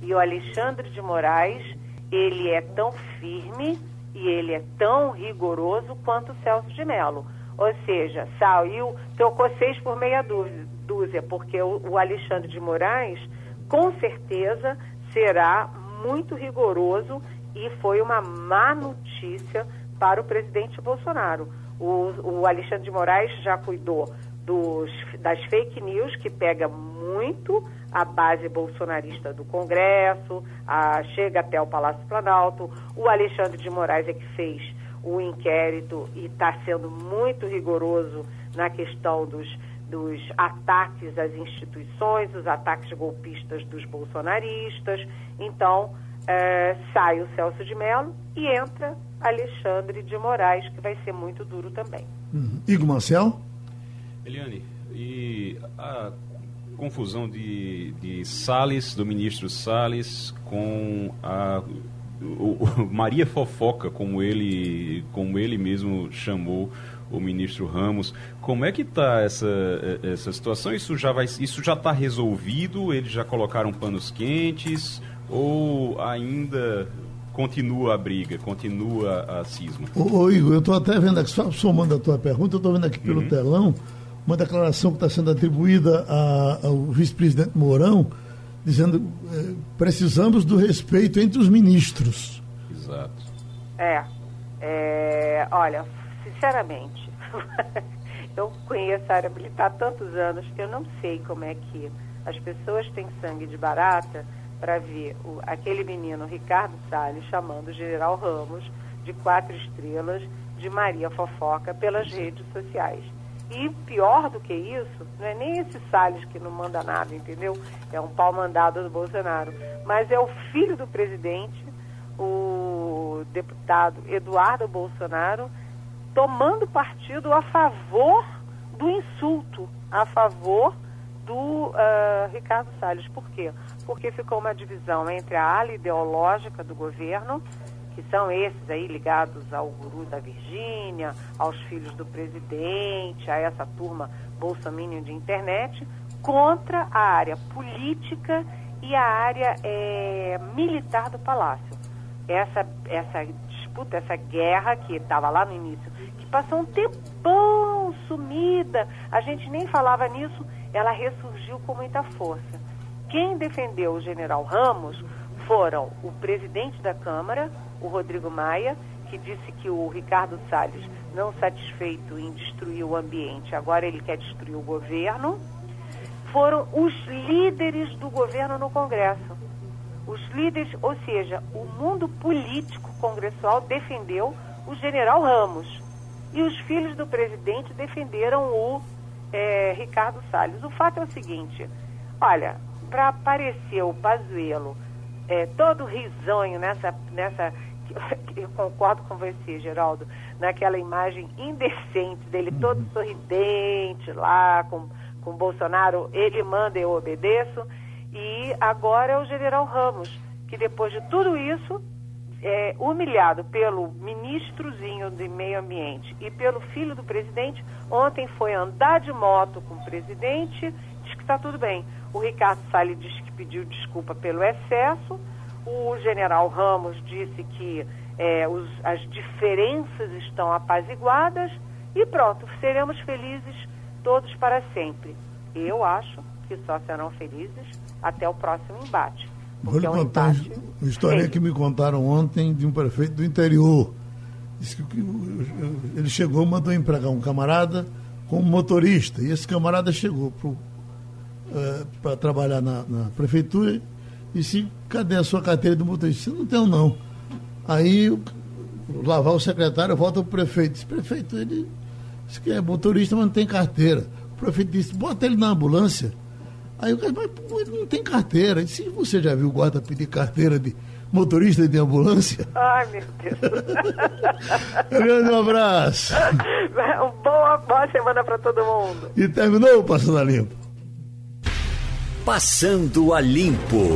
E o Alexandre de Moraes, ele é tão firme e ele é tão rigoroso quanto o Celso de Mello. Ou seja, saiu, trocou seis por meia dúzia, porque o, o Alexandre de Moraes, com certeza, será muito rigoroso e foi uma má notícia para o presidente Bolsonaro. O, o Alexandre de Moraes já cuidou dos, das fake news, que pega muito a base bolsonarista do Congresso, a, chega até o Palácio Planalto. O Alexandre de Moraes é que fez o inquérito e está sendo muito rigoroso na questão dos, dos ataques às instituições, os ataques golpistas dos bolsonaristas. Então, é, sai o Celso de Mello e entra Alexandre de Moraes, que vai ser muito duro também. Uhum. Igor Marcel? Eliane, e a confusão de, de Salles, do ministro Salles, com a o, o <laughs> Maria Fofoca, como ele, como ele mesmo chamou o ministro Ramos. Como é que está essa, essa situação? Isso já vai, isso já está resolvido? Eles já colocaram panos quentes ou ainda continua a briga, continua a cisma? Ô, ô Igor, eu estou até vendo aqui, só somando a tua pergunta, eu estou vendo aqui pelo uhum. telão uma declaração que está sendo atribuída a, ao vice-presidente Mourão, dizendo é, precisamos do respeito entre os ministros. Exato. É. é olha, sinceramente, <laughs> eu conheço a área militar há tantos anos que eu não sei como é que as pessoas têm sangue de barata para ver o, aquele menino Ricardo Salles chamando o general Ramos de quatro estrelas de Maria Fofoca pelas redes sociais. E pior do que isso, não é nem esse Salles que não manda nada, entendeu? É um pau mandado do Bolsonaro. Mas é o filho do presidente, o deputado Eduardo Bolsonaro, tomando partido a favor do insulto, a favor do uh, Ricardo Salles. Por quê? Porque ficou uma divisão entre a ala ideológica do governo que são esses aí ligados ao guru da Virgínia, aos filhos do presidente, a essa turma bolsominion de internet, contra a área política e a área é, militar do Palácio. Essa, essa disputa, essa guerra que estava lá no início, que passou um tempão sumida, a gente nem falava nisso, ela ressurgiu com muita força. Quem defendeu o general Ramos foram o presidente da Câmara, o Rodrigo Maia, que disse que o Ricardo Salles, não satisfeito em destruir o ambiente, agora ele quer destruir o governo, foram os líderes do governo no Congresso. Os líderes, ou seja, o mundo político congressual defendeu o general Ramos. E os filhos do presidente defenderam o é, Ricardo Salles. O fato é o seguinte: olha, para aparecer o Pazuello é, todo risonho nessa, nessa. <laughs> Eu concordo com você, Geraldo, naquela imagem indecente dele, todo uhum. sorridente lá, com, com Bolsonaro, ele manda, eu obedeço. E agora é o general Ramos, que depois de tudo isso, é, humilhado pelo ministrozinho de meio ambiente e pelo filho do presidente, ontem foi andar de moto com o presidente, diz que está tudo bem. O Ricardo Salles diz que pediu desculpa pelo excesso. O general Ramos disse que é, os, as diferenças estão apaziguadas e pronto, seremos felizes todos para sempre. Eu acho que só serão felizes até o próximo embate. Vou lhe é um contar embate... uma história que me contaram ontem de um prefeito do interior. Que ele chegou, mandou empregar um camarada como motorista. E esse camarada chegou para o uh, trabalhar na, na, prefeitura e disse, cadê a sua carteira de motorista? Não tenho não. Aí lavar o secretário volta o prefeito. Disse, prefeito, ele disse que é motorista, mas não tem carteira. O prefeito disse, bota ele na ambulância. Aí o cara, mas ele não tem carteira. E se você já viu o guarda pedir carteira de motorista de ambulância? Ai, meu Deus. <laughs> <laughs> um abraço. Boa, boa semana para todo mundo. E terminou o Passando a Limpo. Passando a Limpo.